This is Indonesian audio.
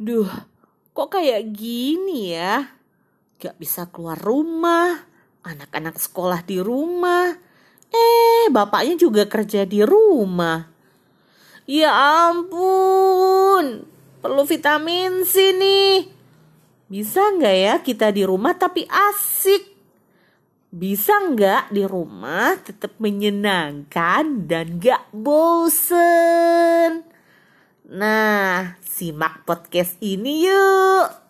Duh, kok kayak gini ya? Gak bisa keluar rumah, anak-anak sekolah di rumah. Eh, bapaknya juga kerja di rumah. Ya ampun, perlu vitamin C nih. Bisa nggak ya kita di rumah tapi asik? Bisa nggak di rumah tetap menyenangkan dan gak bosen? Nah, simak podcast ini yuk.